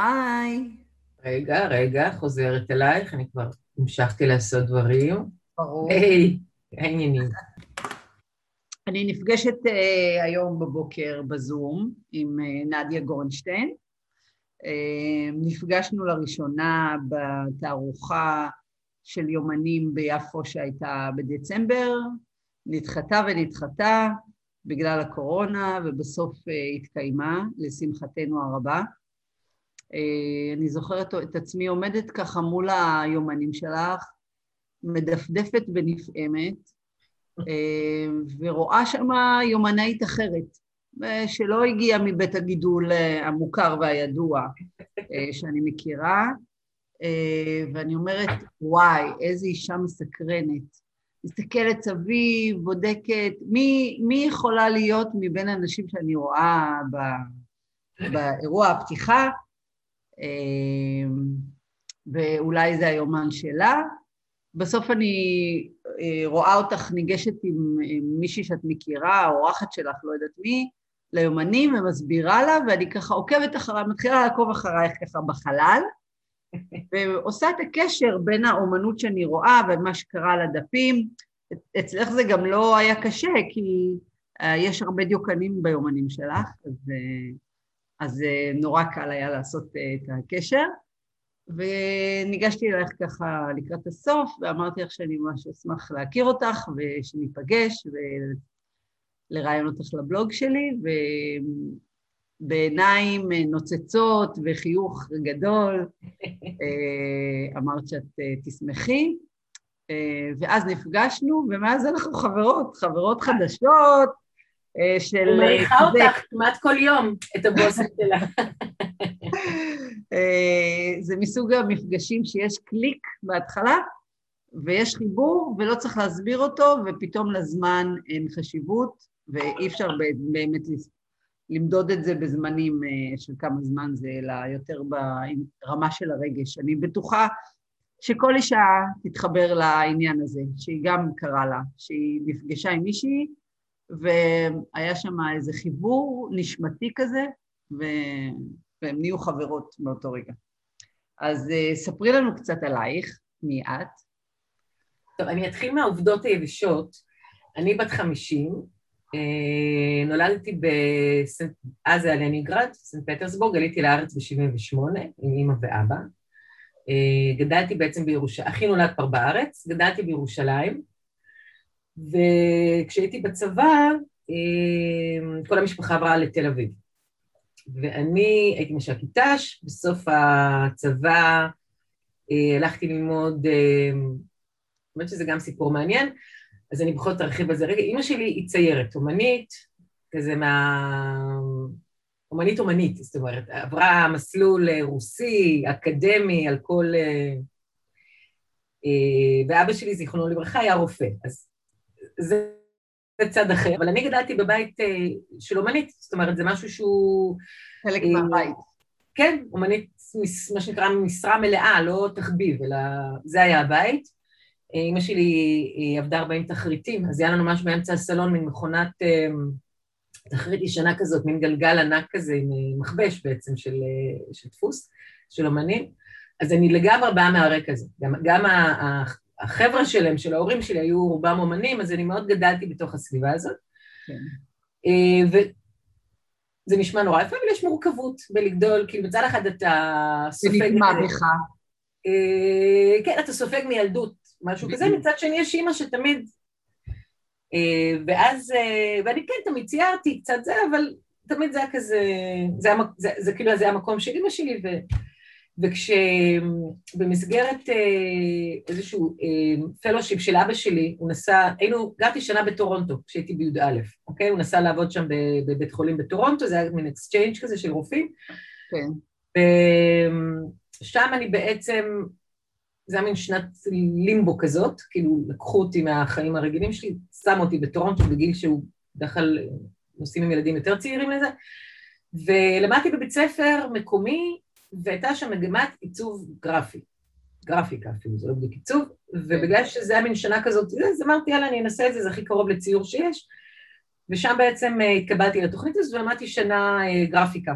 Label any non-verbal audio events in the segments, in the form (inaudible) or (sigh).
היי. רגע, רגע, חוזרת אלייך, אני כבר המשכתי לעשות דברים. ברור. היי, העניינים. אני נפגשת uh, היום בבוקר בזום עם uh, נדיה גורנשטיין. Uh, נפגשנו לראשונה בתערוכה של יומנים ביפו שהייתה בדצמבר, נדחתה ונדחתה בגלל הקורונה, ובסוף uh, התקיימה, לשמחתנו הרבה. Uh, אני זוכרת את עצמי עומדת ככה מול היומנים שלך, מדפדפת ונפעמת, ורואה שמה יומנאית אחרת, שלא הגיעה מבית הגידול המוכר והידוע שאני מכירה, ואני אומרת, וואי, איזה אישה מסקרנת. מסתכלת סביב, בודקת, מי, מי יכולה להיות מבין האנשים שאני רואה ב, באירוע הפתיחה, ואולי זה היומן שלה. בסוף אני רואה אותך ניגשת עם מישהי שאת מכירה, האורחת שלך, לא יודעת מי, ליומנים ומסבירה לה, ואני ככה עוקבת אחריה, מתחילה לעקוב אחרייך ככה בחלל, (laughs) ועושה את הקשר בין האומנות שאני רואה ומה שקרה על הדפים. אצלך זה גם לא היה קשה, כי יש הרבה דיוקנים ביומנים שלך, אז, אז נורא קל היה לעשות את הקשר. וניגשתי אלייך ככה לקראת הסוף, ואמרתי לך שאני ממש אשמח להכיר אותך ושניפגש ולראיין אותך לבלוג שלי, ובעיניים נוצצות וחיוך גדול. אמרת שאת תשמחי, ואז נפגשנו, ומאז אנחנו חברות, חברות חדשות של... אני מעריכה אותך כמעט כל יום, את הבוסת שלה. (laughs) זה מסוג המפגשים שיש קליק בהתחלה, ויש חיבור, ולא צריך להסביר אותו, ופתאום לזמן אין חשיבות, ואי אפשר באמת למדוד את זה בזמנים של כמה זמן זה, אלא יותר ברמה של הרגש. אני בטוחה שכל אישה תתחבר לעניין הזה, שהיא גם קרה לה, שהיא נפגשה עם מישהי, והיה שם איזה חיבור נשמתי כזה, ו... והן נהיו חברות באותו רגע. אז uh, ספרי לנו קצת עלייך, מי את? טוב, אני אתחיל מהעובדות היבשות. אני בת חמישים, uh, נולדתי ב... אז זה היה לנינגרד, סנט פטרסבורג, עליתי לארץ ב-78 עם אימא ואבא. Uh, גדלתי בעצם בירושלים, אחי נולד כבר בארץ, גדלתי בירושלים, וכשהייתי בצבא, uh, כל המשפחה עברה לתל אביב. ואני הייתי מש"קית ת"ש, בסוף הצבא אה, הלכתי ללמוד, האמת אה, שזה גם סיפור מעניין, אז אני בכל זאת ארחיב על זה רגע. אימא שלי היא ציירת, אומנית, כזה מה... אומנית אומנית, זאת אומרת, עברה מסלול רוסי, אקדמי, על כל... אה, ואבא שלי, זיכרונו לברכה, היה רופא. אז זה צד אחר, אבל אני גדלתי בבית אה, של אומנית, זאת אומרת, זה משהו שהוא... חלק מהבית. כן, אומנית, מה שנקרא משרה מלאה, לא תחביב, אלא זה היה הבית. אימא שלי עבדה 40 תחריטים, אז היה לנו ממש באמצע הסלון מין מכונת תחריט ישנה כזאת, מין גלגל ענק כזה עם מכבש בעצם של, של דפוס, של אומנים. אז אני לגמרי באה מהרקע הזה. גם, גם החבר'ה שלהם, של ההורים שלי, היו רובם אומנים, אז אני מאוד גדלתי בתוך הסביבה הזאת. כן. וזה נשמע נורא יפה, אבל יש מורכבות בלגדול, כאילו מצד אחד אתה סופג... זה נגמר בך. כן, אתה סופג מילדות, משהו כזה, מצד שני יש אימא שתמיד... ואז, ואני כן, תמיד ציירתי קצת זה, אבל תמיד זה היה כזה, זה, היה, זה, זה כאילו, זה היה המקום של אימא שלי, ו... וכשבמסגרת איזשהו fellowship של אבא שלי, הוא נסע, היינו, גרתי שנה בטורונטו כשהייתי בי"א, אוקיי? הוא נסע לעבוד שם בבית חולים בטורונטו, זה היה מין exchange כזה של רופאים. כן. ושם אני בעצם, זה היה מין שנת לימבו כזאת, כאילו לקחו אותי מהחיים הרגילים שלי, שמו אותי בטורונטו בגיל שהוא בדרך כלל נוסעים עם ילדים יותר צעירים לזה, ולמדתי בבית ספר מקומי, והייתה שם מגמת עיצוב גרפי, גרפיקה אפילו, זה לא בדיוק עיצוב, ובגלל שזה היה מין שנה כזאת, אז אמרתי, יאללה, אני אנסה את זה, זה הכי קרוב לציור שיש, ושם בעצם התקבלתי לתוכנית הזו ולמדתי שנה גרפיקה.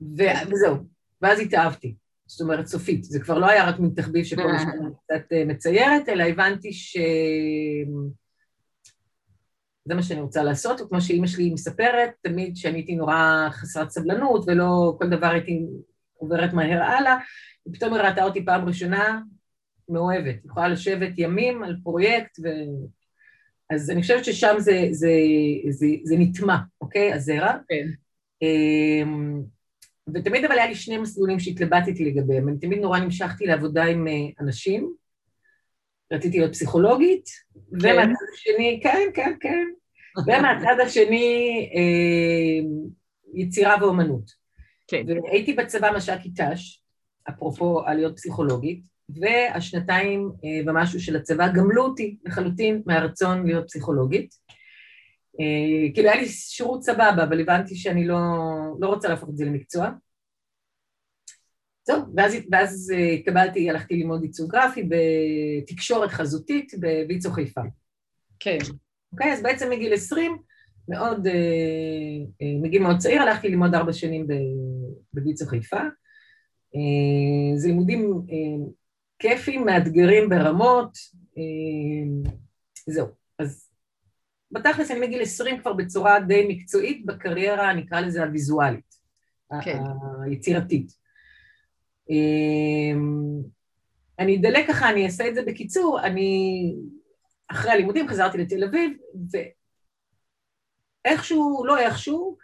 ו- וזהו, ואז התאהבתי. זאת אומרת, סופית. זה כבר לא היה רק מין תחביב שכל השנה קצת אה, מציירת, אלא הבנתי ש... זה מה שאני רוצה לעשות, וכמו שאימא שלי מספרת, תמיד שאני הייתי נורא חסרת סבלנות ולא כל דבר הייתי עוברת מהר הלאה, ופתאום היא ראתה אותי פעם ראשונה מאוהבת, יכולה לשבת ימים על פרויקט, ו... אז אני חושבת ששם זה, זה, זה, זה נטמע, אוקיי? הזרע. כן. אמ, ותמיד אבל היה לי שני מסלולים שהתלבטתי לגביהם. אני תמיד נורא נמשכתי לעבודה עם אה, אנשים, רציתי להיות פסיכולוגית, כן. ומהצד השני, כן, כן, כן, ומהצד השני, אה, יצירה ואומנות. כן. והייתי בצבא מש"קית ת"ש, אפרופו על להיות פסיכולוגית, והשנתיים אה, ומשהו של הצבא גמלו אותי לחלוטין מהרצון להיות פסיכולוגית. אה, כאילו היה לי שירות סבבה, אבל הבנתי שאני לא, לא רוצה להפוך את זה למקצוע. טוב, ואז, ואז אה, קבלתי, הלכתי ללמוד עיצוב גרפי בתקשורת חזותית בוויצו חיפה. כן. אוקיי, אז בעצם מגיל 20, מאוד, מגיל מאוד צעיר, הלכתי ללמוד ארבע שנים בוויצו חיפה. זה לימודים כיפים, מאתגרים ברמות, אה, זהו. אז בתכלס אני מגיל 20 כבר בצורה די מקצועית בקריירה, נקרא לזה הוויזואלית, כן. היצירתית. אה, אני אדלג ככה, אני אעשה את זה בקיצור, אני אחרי הלימודים חזרתי לתל אביב, ואיכשהו, לא איכשהו,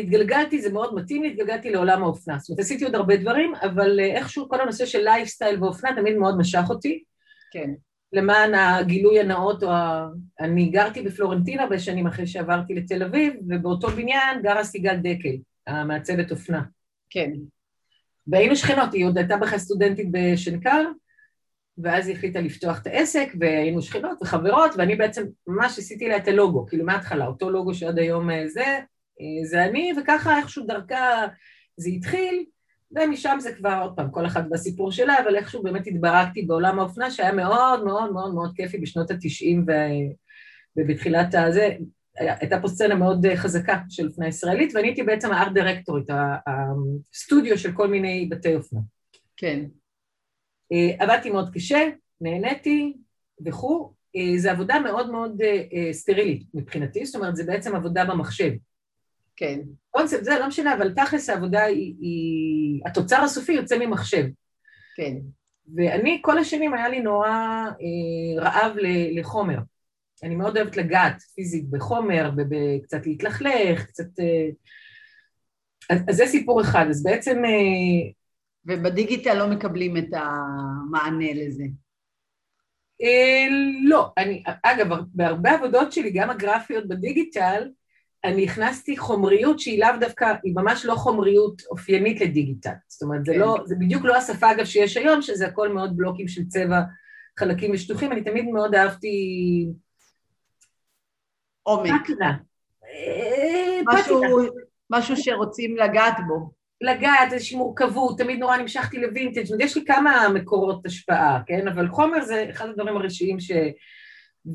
התגלגלתי, זה מאוד מתאים לי, התגלגלתי לעולם האופנה. זאת אומרת, עשיתי עוד הרבה דברים, אבל אה, איכשהו כל הנושא של לייפסטייל ואופנה תמיד מאוד משך אותי. כן. למען הגילוי הנאות, או ה... אני גרתי בפלורנטין בשנים אחרי שעברתי לתל אביב, ובאותו בניין גרה סיגל דקל, המעצבת אופנה. כן. והיינו שכנות, היא עוד הייתה בכלל סטודנטית בשנקר, ואז היא החליטה לפתוח את העסק, והיינו שכנות וחברות, ואני בעצם ממש עשיתי לה את הלוגו, כאילו מההתחלה, אותו לוגו שעד היום אה, זה, אה, זה אני, וככה איכשהו דרכה זה התחיל, ומשם זה כבר, עוד פעם, כל אחת בסיפור שלה, אבל איכשהו באמת התברכתי בעולם האופנה, שהיה מאוד מאוד מאוד מאוד כיפי בשנות התשעים ובתחילת הזה. הייתה פה סצנה מאוד חזקה של אופנה ישראלית, ואני הייתי בעצם הארט דירקטורית, הסטודיו של כל מיני בתי אופנה. כן. אה, עבדתי מאוד קשה, נהניתי וכו'. אה, זו עבודה מאוד מאוד סטרילית מבחינתי, זאת אומרת, זה בעצם עבודה במחשב. כן. קונספט זה לא משנה, אבל תכלס העבודה היא, היא... התוצר הסופי יוצא ממחשב. כן. ואני, כל השנים היה לי נורא אה, רעב לחומר. אני מאוד אוהבת לגעת פיזית בחומר, וקצת להתלכלך, קצת... אה... אז, אז זה סיפור אחד, אז בעצם... אה... ובדיגיטל לא מקבלים את המענה לזה. אה, לא, אני, אגב, בהרבה עבודות שלי, גם הגרפיות בדיגיטל, אני הכנסתי חומריות שהיא לאו דווקא, היא ממש לא חומריות אופיינית לדיגיטל. זאת אומרת, זה, כן. לא, זה בדיוק לא השפה, אגב, שיש היום, שזה הכל מאוד בלוקים של צבע, חלקים ושטוחים. אני תמיד מאוד אהבתי... עומק. אה, משהו, משהו שרוצים לגעת בו. לגעת, איזושהי מורכבות, תמיד נורא נמשכתי לווינטג', זאת אומרת, יש לי כמה מקורות השפעה, כן? אבל חומר זה אחד הדברים הראשיים ש...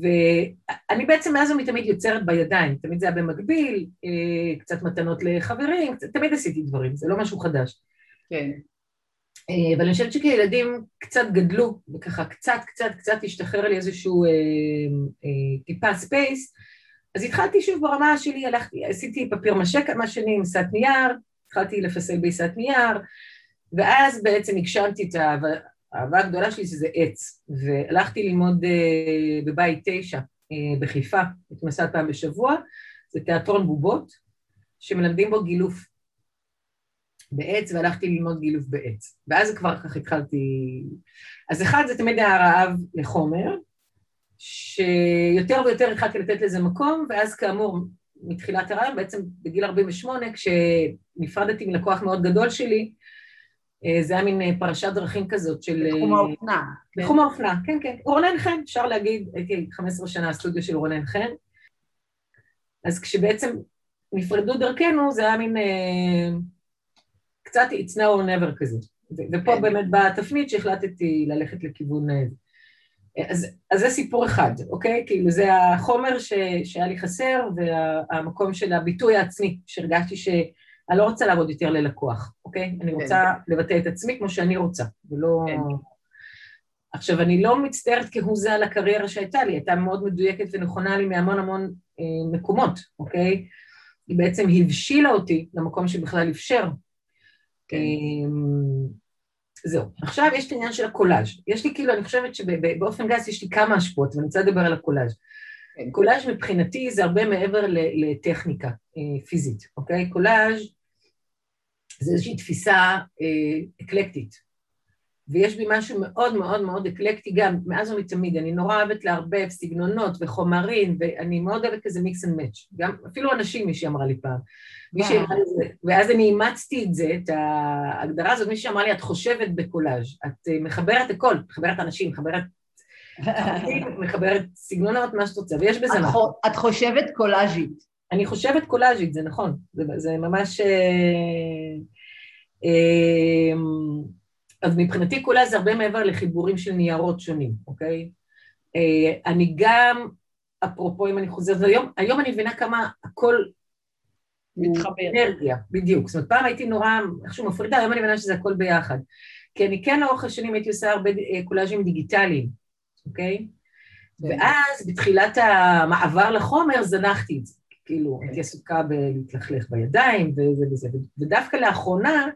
ואני בעצם מאז ומתמיד יוצרת בידיים, תמיד זה היה במקביל, אה, קצת מתנות לחברים, תמיד עשיתי דברים, זה לא משהו חדש. כן. אה, אבל אני חושבת שכילדים קצת גדלו, וככה קצת, קצת, קצת השתחרר לי איזשהו אה, אה, טיפה space, אז התחלתי שוב ברמה שלי, הלכתי, עשיתי papier-mâché כמה שנים, עיסת נייר, התחלתי לפסל בעיסת נייר, ואז בעצם הגשמתי את האהבה הגדולה שלי שזה עץ, והלכתי ללמוד אה, בבית תשע אה, בחיפה, נסעתי פעם בשבוע, זה תיאטרון בובות, שמלמדים בו גילוף בעץ, והלכתי ללמוד גילוף בעץ. ואז כבר כך התחלתי... אז אחד, זה תמיד היה רעב לחומר, שיותר ויותר התחלתי לתת לזה מקום, ואז כאמור, מתחילת הרעיון, בעצם בגיל 48, כשנפרדתי מלקוח מאוד גדול שלי, אה, זה היה מין אה, פרשת דרכים כזאת של... בתחום אה, האופנה. בתחום האופנה, כן, כן. רונן חן, אפשר להגיד, הייתי 15 שנה הסטודיו של רונן חן. אז כשבעצם נפרדו דרכנו, זה היה מין קצת it's now or never כזה. ופה כן. באמת באה התפנית שהחלטתי ללכת לכיוון... אז, אז זה סיפור אחד, אוקיי? כאילו זה החומר ש, שהיה לי חסר והמקום של הביטוי העצמי, שהרגשתי ש... אני לא רוצה לעבוד יותר ללקוח, אוקיי? אני רוצה לבטא את עצמי כמו שאני רוצה, ולא... כן. עכשיו, אני לא מצטערת כהוא זה על הקריירה שהייתה לי, הייתה מאוד מדויקת ונכונה לי מהמון המון אה, מקומות, אוקיי? היא בעצם הבשילה אותי למקום שבכלל אפשר. כן. אה, זהו. עכשיו יש את העניין של הקולאז'. יש לי כאילו, אני חושבת שבאופן גס יש לי כמה השפעות, ואני רוצה לדבר על הקולאז'. כן. קולאז' מבחינתי זה הרבה מעבר לטכניקה אה, פיזית, אוקיי? קולאז' זה איזושהי תפיסה אה, אקלקטית. ויש בי משהו מאוד מאוד מאוד אקלקטי גם, מאז ומתמיד, אני נורא אוהבת לערבב סגנונות וחומרים, ואני מאוד אוהבת כזה mix and match, גם אפילו אנשים, מישהי אמרה לי פעם. מישהי אמרה לי זה, ואז אני אימצתי את זה, את ההגדרה הזאת, מישהי אמרה לי, את חושבת בקולאז', את אה, מחברת הכל, מחברת אנשים, מחברת (laughs) מחברת סגנונות, מה שאת רוצה, ויש בזה את משהו. חו- את חושבת קולאז'ית. אני חושבת קולאז'ית, זה נכון, זה, זה ממש... אה, אה, אז מבחינתי קולאז' זה הרבה מעבר לחיבורים של ניירות שונים, אוקיי? אה, אני גם, אפרופו אם אני חוזרת, היום, היום אני מבינה כמה הכל מתחבר. אנרגיה, בדיוק. זאת אומרת, פעם הייתי נורא, איכשהו מפרידה, היום אני מבינה שזה הכל ביחד. כי אני כן לאורך השנים הייתי עושה הרבה אה, קולאז'ים דיגיטליים, אוקיי? כן. ואז בתחילת המעבר לחומר זנחתי את זה. כאילו, כן. הייתי עסוקה בלהתלכלך בידיים וזה וזה, ודווקא לאחרונה,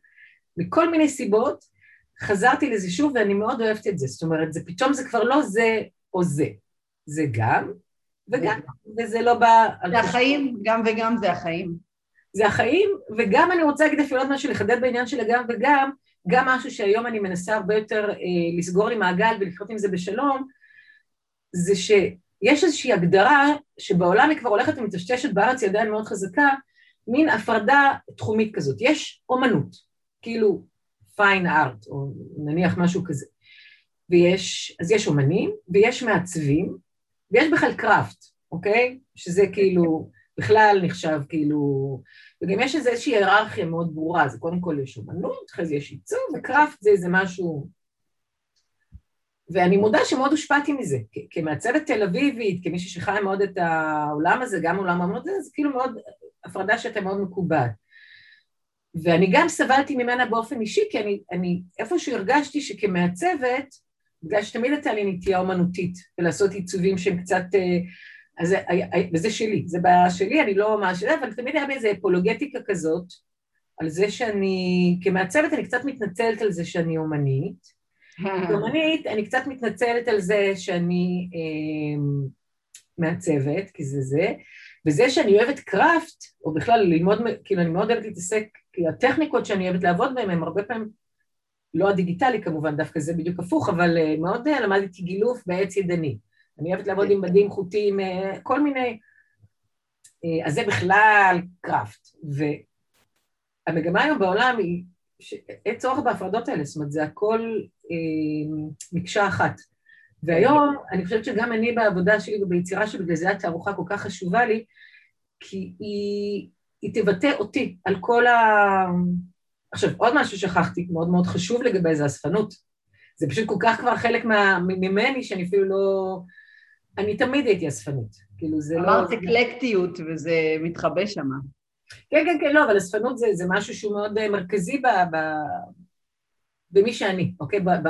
מכל מיני סיבות, חזרתי לזה שוב ואני מאוד אוהבת את זה. זאת אומרת, זה פתאום זה כבר לא זה או זה. זה גם, וגם, וזה לא בא... זה החיים, גם וגם זה החיים. זה החיים, וגם אני רוצה להגיד אפילו עוד משהו, לחדד בעניין של הגם וגם, גם משהו שהיום אני מנסה הרבה יותר אה, לסגור לי מעגל ולחיות עם זה בשלום, זה שיש איזושהי הגדרה שבעולם היא כבר הולכת ומטשטשת, בארץ היא עדיין מאוד חזקה, מין הפרדה תחומית כזאת. יש אומנות, כאילו פיין ארט, או נניח משהו כזה. ויש, אז יש אומנים, ויש מעצבים, ויש בכלל קראפט, אוקיי? שזה כאילו, בכלל נחשב כאילו, וגם יש איזו איזושהי היררכיה מאוד ברורה, זה קודם כל יש אומנות, אחרי זה יש עיצוב, וקראפט זה איזה משהו... ואני מודה שמאוד הושפעתי מזה, כמעצבת תל אביבית, כמישהי שחיה מאוד את העולם הזה, גם עולם האמנות, זה זה כאילו מאוד, הפרדה שהייתה מאוד מקובעת. ואני גם סבלתי ממנה באופן אישי, כי אני, אני איפשהו הרגשתי שכמעצבת, בגלל שתמיד הייתה לי נטייה אומנותית, ולעשות עיצובים שהם קצת... אה, אז זה- וזה שלי, זה בעיה שלי, אני לא ממש... אבל תמיד היה בי איזו אפולוגטיקה כזאת, על זה שאני, כמעצבת אני קצת מתנצלת על זה שאני אומנית, אומנית, אני קצת מתנצלת על זה שאני אה, מעצבת, כי זה זה, וזה שאני אוהבת קראפט, או בכלל ללמוד, כאילו אני מאוד אוהבת להתעסק, כי הטכניקות שאני אוהבת לעבוד בהן הן הרבה פעמים, לא הדיגיטלי כמובן, דווקא זה בדיוק הפוך, אבל אה, מאוד אה, למדתי גילוף בעץ ידני. אני אוהבת לעבוד עם בדים, חוטים, אה, כל מיני... אז זה בכלל קראפט. והמגמה היום בעולם היא שאין צורך בהפרדות האלה, זאת אומרת, זה הכל אה, מקשה אחת. והיום, אני חושבת שגם אני בעבודה שלי וביצירה שלי, בגלל זה התערוכה כל כך חשובה לי, כי היא, היא תבטא אותי על כל ה... עכשיו, עוד משהו שכחתי, מאוד מאוד חשוב לגבי זה, אספנות. זה פשוט כל כך כבר חלק מה, ממני, שאני אפילו לא... אני תמיד הייתי אספנית. כאילו, זה לא... אמרת אקלקטיות וזה מתחבא שם. כן, כן, כן, לא, אבל אספנות זה, זה משהו שהוא מאוד אה, מרכזי ב, ב, במי שאני, אוקיי? ב, ב,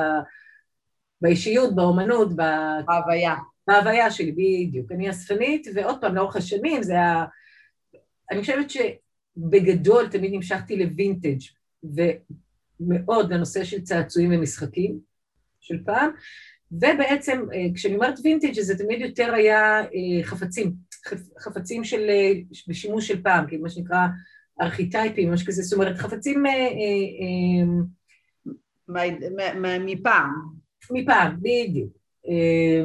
באישיות, באומנות, ב, ההוויה. בהוויה שלי, בדיוק. אני אספנית, ועוד פעם, לאורך השנים, זה ה... אני חושבת שבגדול תמיד נמשכתי לווינטג' ומאוד לנושא של צעצועים ומשחקים של פעם, ובעצם אה, כשאני אומרת וינטג' זה תמיד יותר היה אה, חפצים, חפ- חפצים של, אה, בשימוש של פעם, כאילו מה שנקרא ארכיטייפים, משהו כזה, זאת אומרת חפצים מפעם. מפעם, בדיוק. אה,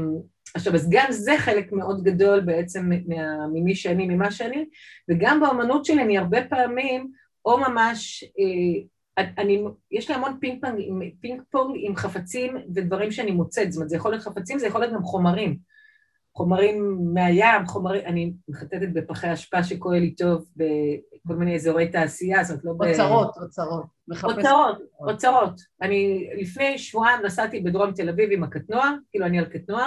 עכשיו, אז גם זה חלק מאוד גדול בעצם מה- ממי שאני, ממה שאני, וגם באמנות שלי אני הרבה פעמים, או ממש, אה, אני, יש לי המון פינג פונג, פינג פונג עם חפצים ודברים שאני מוצאת, זאת אומרת, זה יכול להיות חפצים, זה יכול להיות גם חומרים. חומרים מהים, חומרים, אני מחטטת בפחי אשפה שכולל לי טוב בכל מיני אזורי תעשייה, זאת לא. אוצרות, אוצרות. אוצרות, אוצרות. אני לפני שבועיים נסעתי בדרום תל אביב עם הקטנוע, כאילו אני על קטנוע,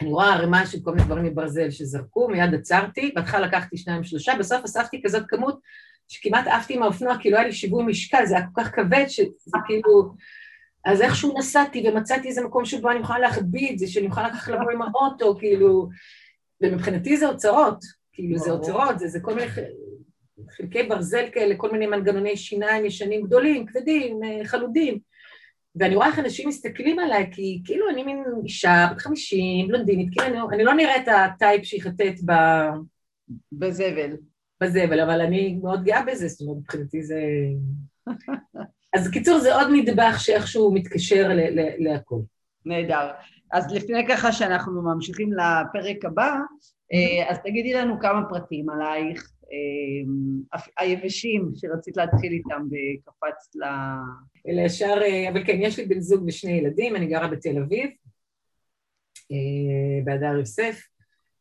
אני רואה ערימה של כל מיני דברים מברזל שזרקו, מיד עצרתי, בהתחלה לקחתי שניים שלושה, בסוף אספתי כזאת כמות, שכמעט עפתי מהאופנוע כי לא היה לי שיווי משקל, זה היה כל כך כבד שזה כאילו... אז איכשהו נסעתי ומצאתי איזה מקום שבו אני יכולה להחביא את זה, שאני יכולה לקחת לבוא עם האוטו, כאילו... ומבחינתי זה אוצרות, כאילו זה אוצרות, זה, זה כל מיני חלקי ברזל כאלה, כל מיני מנגנוני שיניים ישנים גדולים, כבדים, אה, חלודים. ואני רואה איך אנשים מסתכלים עליי, כי כאילו אני מין אישה בת חמישים, בלונדינית, כאילו אני, אני לא נראית הטייפ שיחטט ב... בזבל. בזבל, אבל אני מאוד גאה בזה, זאת אומרת, מבחינתי זה... (laughs) אז בקיצור, זה עוד נדבך שאיכשהו מתקשר להכל. נהדר. אז לפני ככה שאנחנו ממשיכים לפרק הבא, אה, אז תגידי לנו כמה פרטים עלייך, אה, היבשים שרצית להתחיל איתם וקפצת ל... אלא ישר, אה, אבל כן, יש לי בן זוג ושני ילדים, אני גרה בתל אביב, בהדר יוסף,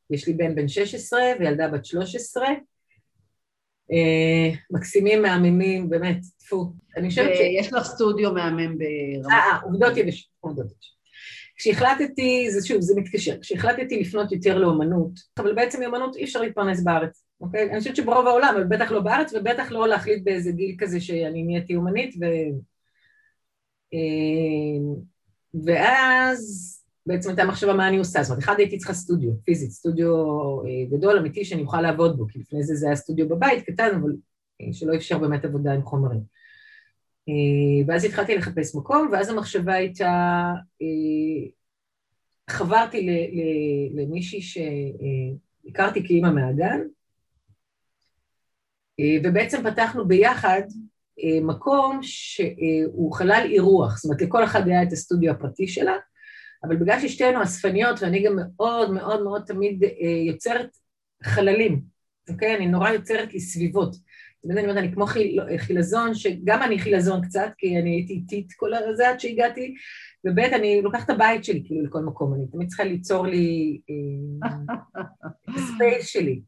יש לי בן בן 16 וילדה בת 13, מקסימים, מהממים, באמת, טפו. אני חושבת ש... יש לך סטודיו מהמם ברמת... אה, עובדות יבשות, עובדות יבשות. כשהחלטתי, זה שוב, זה מתקשר, כשהחלטתי לפנות יותר לאומנות, אבל בעצם מאומנות אי אפשר להתפרנס בארץ, אוקיי? אני חושבת שברוב העולם, אבל בטח לא בארץ, ובטח לא להחליט באיזה גיל כזה שאני נהייתי אומנית, ו... אה, ואז בעצם הייתה מחשבה מה אני עושה, זאת אומרת, אחד הייתי צריכה סטודיו, פיזית, סטודיו אה, גדול, אמיתי, שאני אוכל לעבוד בו, כי לפני זה זה היה סטודיו בבית, קטן, אבל אה, שלא אפשר באמת עבודה עם חומרים. אה, ואז התחלתי לחפש מקום, ואז המחשבה הייתה, חברתי למישהי שהכרתי כאימא מהגן, ובעצם פתחנו ביחד מקום שהוא חלל אירוח, זאת אומרת לכל אחד היה את הסטודיו הפרטי שלה, אבל בגלל ששתינו אספניות ואני גם מאוד מאוד מאוד תמיד יוצרת חללים, אוקיי? אני נורא יוצרת לי סביבות. תמיד אני אומרת, אני כמו חיל, חילזון, שגם אני חילזון קצת, כי אני הייתי איטית כל הזה עד שהגעתי, וב' אני לוקחת את הבית שלי כאילו לכל מקום, אני תמיד צריכה ליצור לי אה, את הספייס שלי.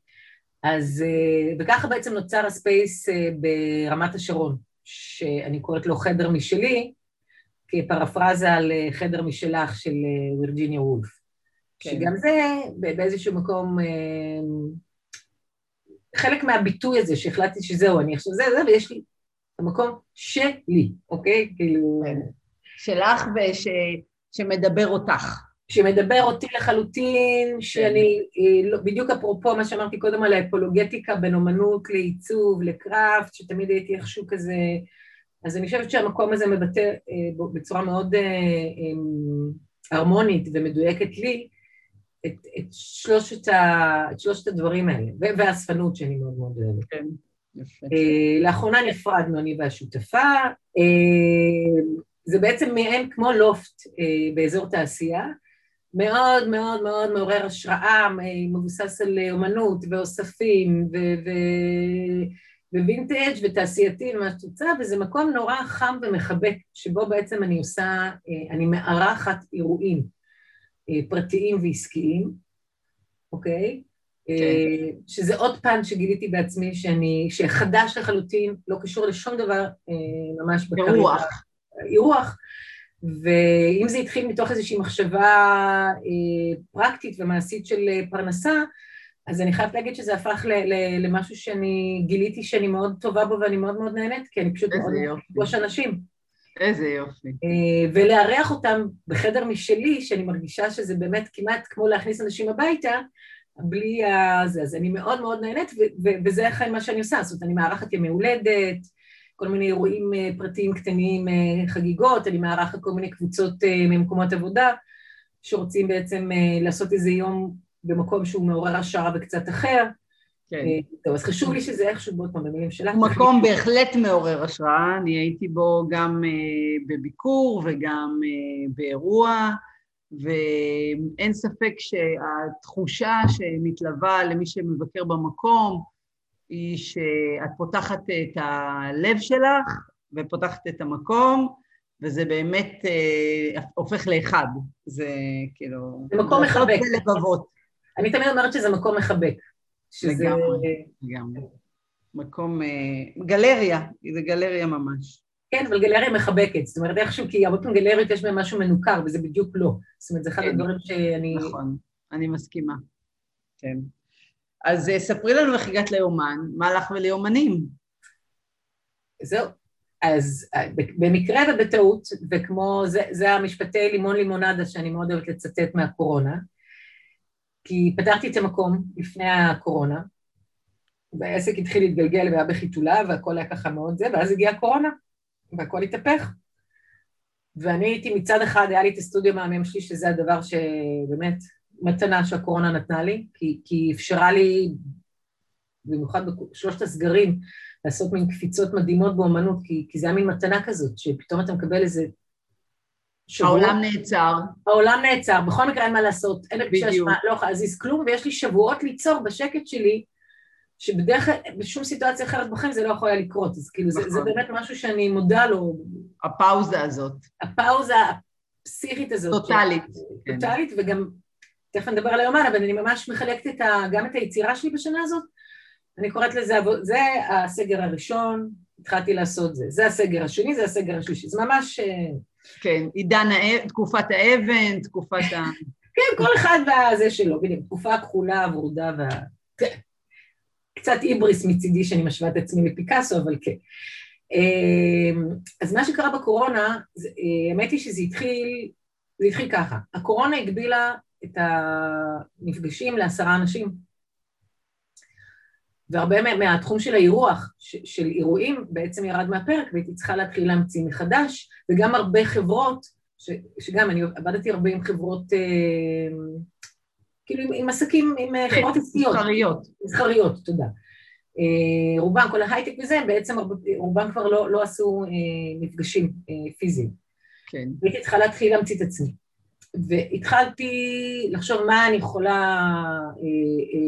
אז, אה, וככה בעצם נוצר הספייס אה, ברמת השרון, שאני קוראת לו חדר משלי, כפרפרזה על חדר משלך של וירג'יניה וולף. כן. שגם זה באיזשהו מקום חלק מהביטוי הזה שהחלטתי שזהו, אני עכשיו זה, זה, ויש לי את המקום שלי, אוקיי? כאילו... כן. שלך וש... שמדבר אותך. שמדבר אותי לחלוטין, כן. שאני, אה, לא, בדיוק אפרופו מה שאמרתי קודם על האפולוגטיקה בין אומנות לעיצוב, לקראפט, שתמיד הייתי איכשהו כזה... אז אני חושבת שהמקום הזה מבטא אה, בצורה מאוד אה, הרמונית ומדויקת לי, את, את, שלושת ה, את שלושת הדברים האלה, והאספנות שאני מאוד מאוד אוהבת. כן, יפה. Uh, לאחרונה נפרדנו אני והשותפה, uh, זה בעצם מעין כמו לופט uh, באזור תעשייה, מאוד מאוד מאוד מעורר השראה, מבוסס על אומנות ואוספים ו... ו... ווינטג' ותעשייתי ומה שאת רוצה, וזה מקום נורא חם ומחבק, שבו בעצם אני עושה, אני מארחת אירועים. אה, פרטיים ועסקיים, אוקיי? כן. אה, שזה עוד פן שגיליתי בעצמי, שאני, שחדש לחלוטין, לא קשור לשום דבר אה, ממש בקריירה. אירוח. אירוח. ואם זה התחיל מתוך איזושהי מחשבה פרקטית ומעשית של פרנסה, אז אני חייבת להגיד שזה הפך למשהו שאני גיליתי שאני מאוד טובה בו ואני מאוד מאוד נהנית, כי אני פשוט מאוד פגוש אנשים. איזה יופי. אה, ולארח אותם בחדר משלי, שאני מרגישה שזה באמת כמעט כמו להכניס אנשים הביתה, בלי הזה. אז אני מאוד מאוד נהנית, וזה אכן מה שאני עושה. זאת אומרת, אני מארחת ימי הולדת, כל מיני אירועים אה, פרטיים קטנים, אה, חגיגות, אני מארחת כל מיני קבוצות ממקומות עבודה, שרוצים בעצם לעשות איזה יום במקום שהוא מעורר השערה וקצת אחר. כן. אה, טוב, אז חשוב לי שזה איכשהו בעוד פעם במילים שלך. הוא מקום בהחלט מעורר השראה, אני הייתי בו גם uh, בביקור וגם uh, באירוע, ואין ספק שהתחושה שמתלווה למי שמבקר במקום היא שאת פותחת את הלב שלך ופותחת את המקום, וזה באמת uh, הופך לאחד. זה כאילו... זה מקום מחבק. אני תמיד אומרת שזה מקום מחבק. שזה... לגמרי, לגמרי. מקום, אה, גלריה, זה גלריה ממש. כן, אבל גלריה מחבקת, זאת אומרת איכשהו, כי הרבה פעמים גלריות יש בהן משהו מנוכר, וזה בדיוק לא. זאת אומרת, זה אחד כן. הדברים שאני... נכון, אני מסכימה, כן. אז אה, ספרי לנו איך הגעת ליומן, מה לך וליומנים. זהו. אז אה, במקרה ובטעות, וכמו, זה, זה המשפטי לימון לימונדה שאני מאוד אוהבת לצטט מהקורונה, כי פתחתי את המקום לפני הקורונה, והעסק התחיל להתגלגל והיה בחיתולה והכל היה ככה מאוד זה, ואז הגיעה הקורונה, והכל התהפך. ואני הייתי מצד אחד, היה לי את הסטודיו מהמם שלי, שזה הדבר שבאמת מתנה שהקורונה נתנה לי, כי, כי אפשרה לי, במיוחד בשלושת הסגרים, לעשות מין קפיצות מדהימות באומנות, כי, כי זה היה מין מתנה כזאת, שפתאום אתה מקבל איזה... שבוע. העולם נעצר. העולם נעצר, בכל מקרה אין מה לעשות, אין בדיוק. לא יכולה להזיז כלום, ויש לי שבועות ליצור בשקט שלי, שבדרך כלל, בשום סיטואציה אחרת בחיים זה לא יכול היה לקרות, אז כאילו נכון. זה, זה נכון. באמת משהו שאני מודה לו. הפאוזה הזאת. הפאוזה הפסיכית הזאת. טוטאלית. כן. טוטאלית, וגם, תכף נדבר על היומן, אבל אני ממש מחלקת את ה, גם את היצירה שלי בשנה הזאת, אני קוראת לזה, זה הסגר הראשון, התחלתי לעשות זה, זה הסגר השני, זה הסגר השלישי, זה ממש... כן, עידן, תקופת האבן, תקופת ה... (laughs) כן, כל אחד והזה שלו, בדיוק, תקופה הכחולה, הוורודה וה... כן. קצת היבריס מצידי שאני משווה את עצמי לפיקאסו, אבל כן. אמ, אז מה שקרה בקורונה, אה, האמת היא שזה התחיל, זה התחיל ככה, הקורונה הגבילה את המפגשים לעשרה אנשים. והרבה מהתחום של האירוח, של אירועים, בעצם ירד מהפרק והייתי צריכה להתחיל להמציא מחדש, וגם הרבה חברות, ש, שגם אני עבדתי הרבה עם חברות, אה, כאילו עם, עם עסקים, עם אה, חברות עסקיות. מסחריות. מסחריות, תודה. אה, רובם, כל ההייטק וזה, בעצם רובם כבר לא, לא עשו מפגשים פיזיים. כן. הייתי צריכה להתחיל להמציא את עצמי. והתחלתי לחשוב מה אני יכולה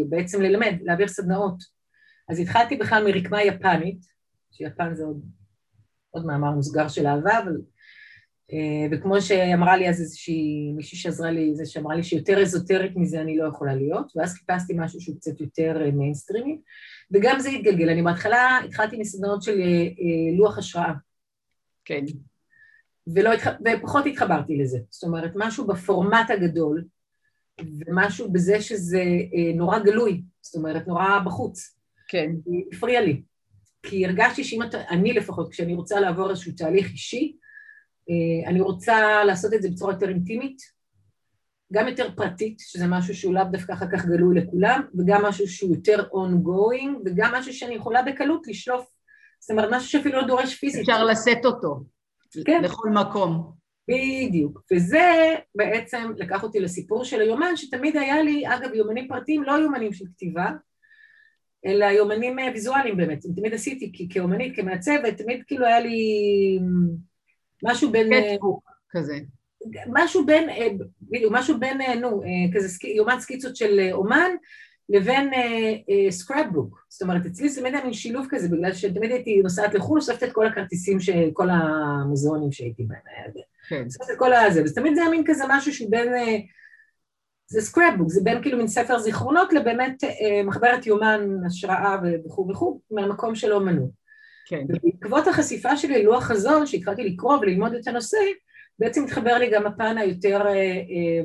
בעצם ללמד, להעביר סדנאות. אז התחלתי בכלל מרקמה יפנית, שיפן זה עוד, עוד מאמר מוסגר של אהבה, אבל... אה, וכמו שאמרה לי אז איזושהי, מישהי שעזרה לי, זה שאמרה לי שיותר אזוטרית מזה אני לא יכולה להיות, ואז חיפשתי משהו שהוא קצת יותר מיינסטרימי, אה, וגם זה התגלגל. אני בהתחלה התחלתי מסדנות של אה, לוח השראה. כן. ולא, ופחות התחברתי לזה. זאת אומרת, משהו בפורמט הגדול, ומשהו בזה שזה נורא גלוי, זאת אומרת, נורא בחוץ. כן. הפריע לי. כי הרגשתי שאם אתה, אני לפחות, כשאני רוצה לעבור איזשהו תהליך אישי, אה, אני רוצה לעשות את זה בצורה יותר אינטימית, גם יותר פרטית, שזה משהו שהוא לאו דווקא אחר כך גלוי לכולם, וגם משהו שהוא יותר ongoing, וגם משהו שאני יכולה בקלות לשלוף, זאת אומרת, משהו שאפילו לא דורש פיזית. אפשר לשאת אותו. כן. לכל מקום. בדיוק. וזה בעצם לקח אותי לסיפור של היומן, שתמיד היה לי, אגב, יומנים פרטיים, לא יומנים של כתיבה, אלא יומנים אה, ויזואליים באמת, תמיד עשיתי כי כאומנית, כמעצבת, תמיד כאילו היה לי משהו בין... קטבוק כזה. משהו בין, אה, בדיוק, משהו בין, אה, נו, כזה יומן סקיצות של אומן לבין סקראפבוק. זאת אומרת, אצלי זה תמיד היה מין שילוב כזה, בגלל שתמיד הייתי נוסעת לחו"ל, אוספת את כל הכרטיסים כל המוזיאונים שהייתי בהם. כן. אוספת את כל הזה, אז תמיד זה היה מין כזה משהו שהוא בין... זה סקרפבוק, זה בין כאילו מין ספר זיכרונות לבאמת אה, מחברת יומן השראה וכו' וכו', מהמקום של אומנות. כן. ובעקבות החשיפה שלי ללוח חזון, שהתחלתי לקרוא וללמוד את הנושא, בעצם התחבר לי גם הפן היותר... אה, אה,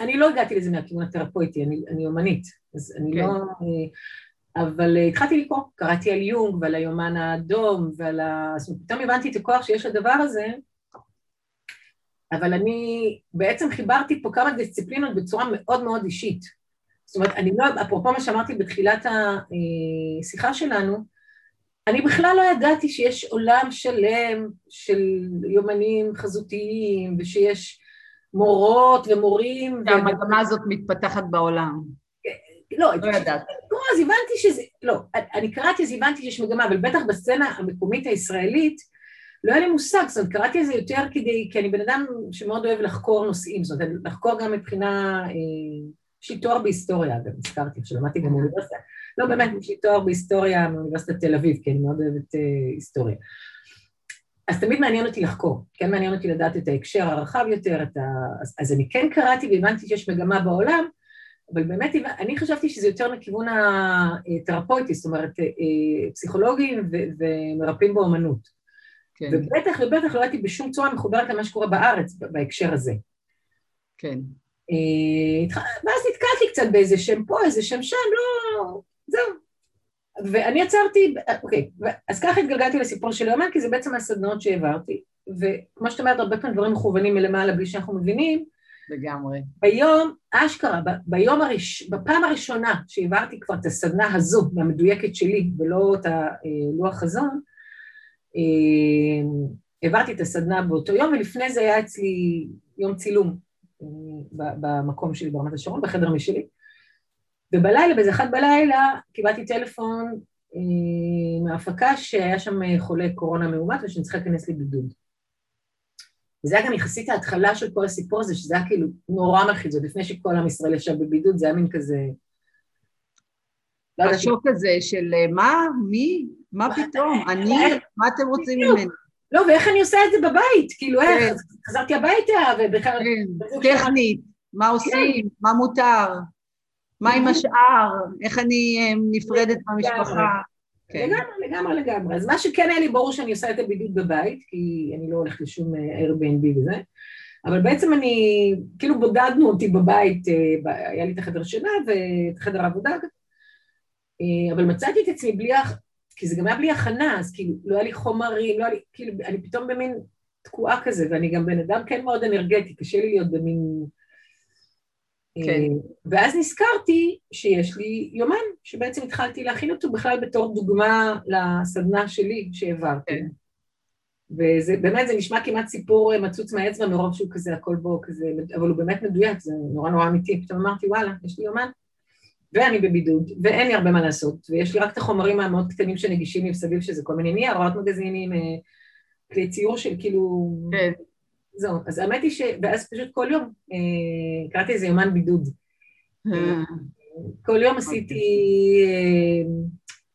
אני לא הגעתי לזה מהכיוון התרפויטי, אני, אני אומנית, אז אני כן. לא... אה, אבל אה, התחלתי לקרוא, קראתי על יונג ועל היומן האדום ועל ה... זאת אומרת, פתאום הבנתי את הכוח שיש לדבר הזה, אבל אני בעצם חיברתי פה כמה דיסציפלינות בצורה מאוד מאוד אישית. זאת אומרת, אני לא, אפרופו מה שאמרתי בתחילת השיחה שלנו, אני בכלל לא ידעתי שיש עולם שלם של יומנים חזותיים, ושיש מורות ומורים. שהמגמה ו... הזאת מתפתחת בעולם. לא, לא ידעת. לא, אז הבנתי שזה, לא, אני קראתי אז הבנתי שיש מגמה, אבל בטח בסצנה המקומית הישראלית, לא היה לי מושג, זאת אומרת, קראתי על זה יותר כדי, כי אני בן אדם שמאוד אוהב לחקור נושאים, זאת אומרת, לחקור גם מבחינה, אה, יש לי תואר בהיסטוריה, אגב, הזכרתי, שלמדתי גם באוניברסיטה, לא באמת, יש לי תואר בהיסטוריה מאוניברסיטת תל אביב, כי אני מאוד אוהבת אה, היסטוריה. אז תמיד מעניין אותי לחקור, כן מעניין אותי לדעת את ההקשר הרחב יותר, ה... אז, אז אני כן קראתי והבנתי שיש מגמה בעולם, אבל באמת אני חשבתי שזה יותר מכיוון התרפויטי, זאת אומרת, אה, פסיכולוגים ומרפאים באומנות. כן. ובטח ובטח לא הייתי בשום צורה מחוברת למה שקורה בארץ בהקשר הזה. כן. אה, ואז נתקלתי קצת באיזה שם פה, איזה שם שם, לא... זהו. ואני עצרתי, אוקיי, אז ככה התגלגלתי לסיפור של יומן, כי זה בעצם הסדנאות שהעברתי, וכמו שאת אומרת, הרבה פעמים דברים מכוונים מלמעלה בלי שאנחנו מבינים. לגמרי. ביום, אשכרה, ביום הראש... בפעם הראשונה שהעברתי כבר את הסדנה הזו, המדויקת שלי, ולא את הלוח חזון, אה, העברתי את הסדנה באותו יום, ולפני זה היה אצלי יום צילום אה, במקום שלי ברמת השרון, בחדר משלי. ובלילה, באיזה אחד בלילה, קיבלתי טלפון אה, מההפקה שהיה שם חולה קורונה מאומת ושאני צריכה להיכנס לבידוד. וזה היה גם יחסית ההתחלה של כל הסיפור הזה, שזה היה כאילו נורא מלחיץ, עוד לפני שכל עם ישראל ישב בבידוד, זה היה מין כזה... לא השוק הזה של אה, מה? מי? מה פתאום? אני? מה אתם רוצים ממני? לא, ואיך אני עושה את זה בבית? כאילו, איך? כן. חזרתי הביתה, ובכלל... כן, טכנית, מה כן. עושים? מה מותר? מה עם השאר? איך אני אה, נפרדת מהמשפחה? כן. לגמרי, לגמרי, לגמרי. אז מה שכן היה לי ברור שאני עושה את הבידוד בבית, כי אני לא הולכת לשום אה, Airbnb וזה, אבל בעצם אני, כאילו בודדנו אותי בבית, אה, היה לי את החדר שינה ואת חדר העבודה, אבל מצאתי את עצמי בלי, כי זה גם היה בלי הכנה, אז כאילו לא היה לי חומרים, לא היה לי, כאילו אני פתאום במין תקועה כזה, ואני גם בן אדם כן מאוד אנרגטי, קשה לי להיות במין כן. אה, ואז נזכרתי שיש לי יומן, שבעצם התחלתי להכין אותו בכלל בתור דוגמה לסדנה שלי שהעברתי. כן. וזה באמת, זה נשמע כמעט סיפור אה, מצוץ מהאצבע מרוב שהוא כזה, הכל בו כזה, אבל הוא באמת מדויק, זה נורא נורא אמיתי. פתאום אמרתי, וואלה, יש לי יומן, ואני בבידוד, ואין לי הרבה מה לעשות, ויש לי רק את החומרים המאוד קטנים שנגישים מסביב, שזה כל מיני ניירות מגזינים, אה, כלי ציור של כאילו... כן. זהו, אז האמת היא ש... ואז פשוט כל יום אה, קראתי איזה יומן בידוד. אה. כל יום עשיתי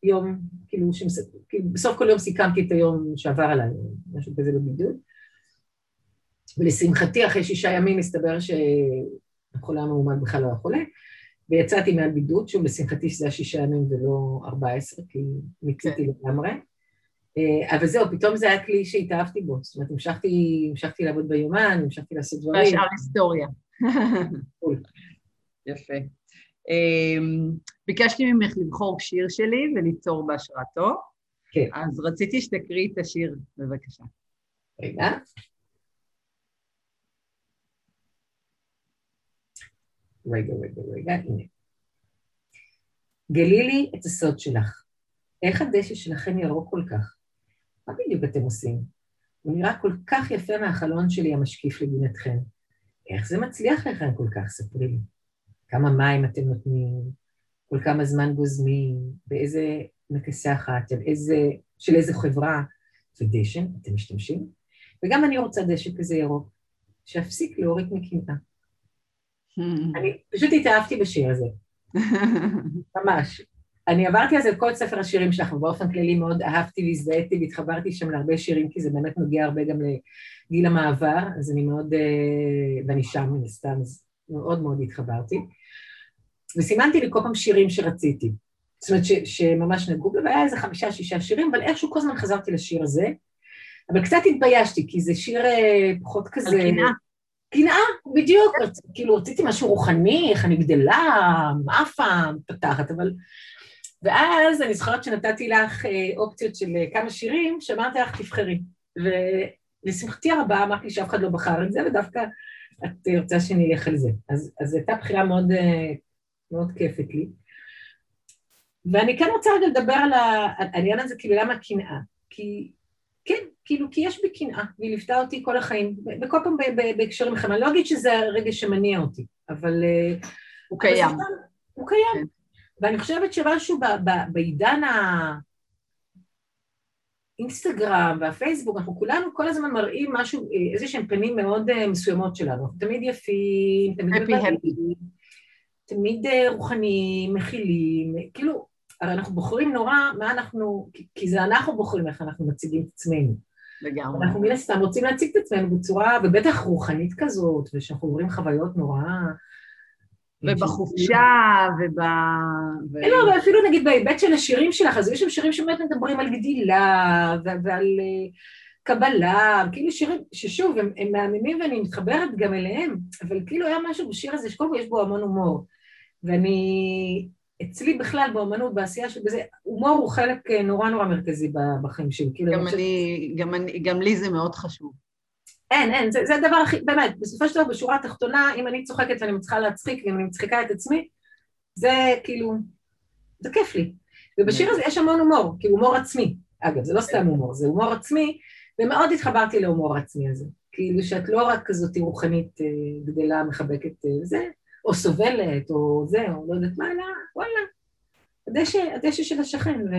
יום, כאילו, שמס... כאילו, בסוף כל יום סיכמתי את היום שעבר עליי, משהו כזה בבידוד. ולשמחתי, אחרי שישה ימים הסתבר שהחולה המאומן בכלל לא היה חולה, ויצאתי מהבידוד, שוב, לשמחתי שזה היה שישה ימים ולא ארבע עשרה, כי מיציתי כן. לגמרי. אה, אבל זהו, פתאום זה היה כלי שהתאהבתי בו, זאת אומרת, המשכתי, המשכתי לעבוד ביומן, המשכתי לעשות דברים. והשאר היסטוריה. יפה. אמ, ביקשתי ממך לבחור שיר שלי וליצור בהשראתו. כן. אז רציתי שתקריאי את השיר, בבקשה. רגע. רגע, רגע, רגע, הנה. גלי לי את הסוד שלך. איך הדשא שלכם ירוק כל כך? מה בדיוק אתם עושים? הוא נראה כל כך יפה מהחלון שלי המשקיף לגינתכם. איך זה מצליח לכם כל כך? ספרי לי. כמה מים אתם נותנים? כל כמה זמן גוזמים? באיזה מכסחת? של איזה, של איזה חברה? ודשן, אתם משתמשים? וגם אני רוצה דשן כזה ירוק, שיפסיק להוריד מקנאה. אני (laughs) פשוט התאהבתי בשיר הזה. ממש. אני עברתי על זה כל ספר השירים שלך, ובאופן כללי מאוד אהבתי והזדהיתי והתחברתי שם להרבה שירים, כי זה באמת נוגע הרבה גם לגיל המעבר, אז אני מאוד, אה, ואני שם מן הסתם, אז מאוד מאוד התחברתי. וסימנתי לי כל פעם שירים שרציתי. זאת אומרת, ש, שממש נגעו בי, והיה איזה חמישה, שישה שירים, אבל איכשהו כל הזמן חזרתי לשיר הזה. אבל קצת התביישתי, כי זה שיר אה, פחות כזה... על קנאה. קנאה, בדיוק. כאילו, רציתי משהו רוחני, איך אני גדלה, מה פעם פתחת, אבל ואז אני זוכרת שנתתי לך אה, אופציות של אה, כמה שירים, שאמרתי לך, תבחרי. ולשמחתי הרבה אמרתי שאף אחד לא בחר את זה, ודווקא את רוצה שאני אלך על זה. אז זו הייתה בחירה מאוד, אה, מאוד כיפת לי. ואני כן רוצה רגע לדבר על העניין הזה, כאילו, למה קנאה? כי, כן, כאילו, כי יש בי קנאה, והיא ליוותה אותי כל החיים, וכל פעם בהקשרים אחרים. אני לא אגיד שזה הרגע שמניע אותי, אבל... הוא קיים. הוא קיים. כן. ואני חושבת שמשהו בעידן האינסטגרם והפייסבוק, אנחנו כולנו כל הזמן מראים משהו, איזה שהם פנים מאוד אה, מסוימות שלנו. תמיד יפים, תמיד מבלים, תמיד אה, רוחניים, מכילים, כאילו, הרי אנחנו בוחרים נורא מה אנחנו, כי זה אנחנו בוחרים איך אנחנו מציגים את עצמנו. לגמרי. אנחנו מן הסתם רוצים להציג את עצמנו בצורה, ובטח רוחנית כזאת, ושאנחנו עוברים חוויות נורא ובחופשה, וב... לא, אבל אפילו נגיד בהיבט של השירים שלך, אז יש שם שירים שבאמת מדברים על גדילה ועל אה, קבלה, כאילו שירים ששוב, הם, הם מהממים ואני מתחברת גם אליהם, אבל כאילו היה משהו בשיר הזה שקודם כל יש בו המון הומור. ואני אצלי בכלל באמנות, בעשייה של בזה, הומור הוא חלק אה, נורא נורא מרכזי בחיים שלי. כאילו גם, אני, גם, אני, גם לי זה מאוד חשוב. אין, אין, זה, זה הדבר הכי, באמת, בסופו של דבר בשורה התחתונה, אם אני צוחקת ואני מצליחה להצחיק ואם אני מצחיקה את עצמי, זה כאילו, זה כיף לי. ובשיר הזה יש המון הומור, כאילו הומור עצמי. אגב, זה לא סתם הומור, זה הומור עצמי, ומאוד התחברתי להומור העצמי הזה. כאילו שאת לא רק כזאת רוחנית אה, גדלה, מחבקת אה, זה, או סובלת, או זה, או לא יודעת מה, אלא וואלה, הדשא, הדשא של השכן. ו...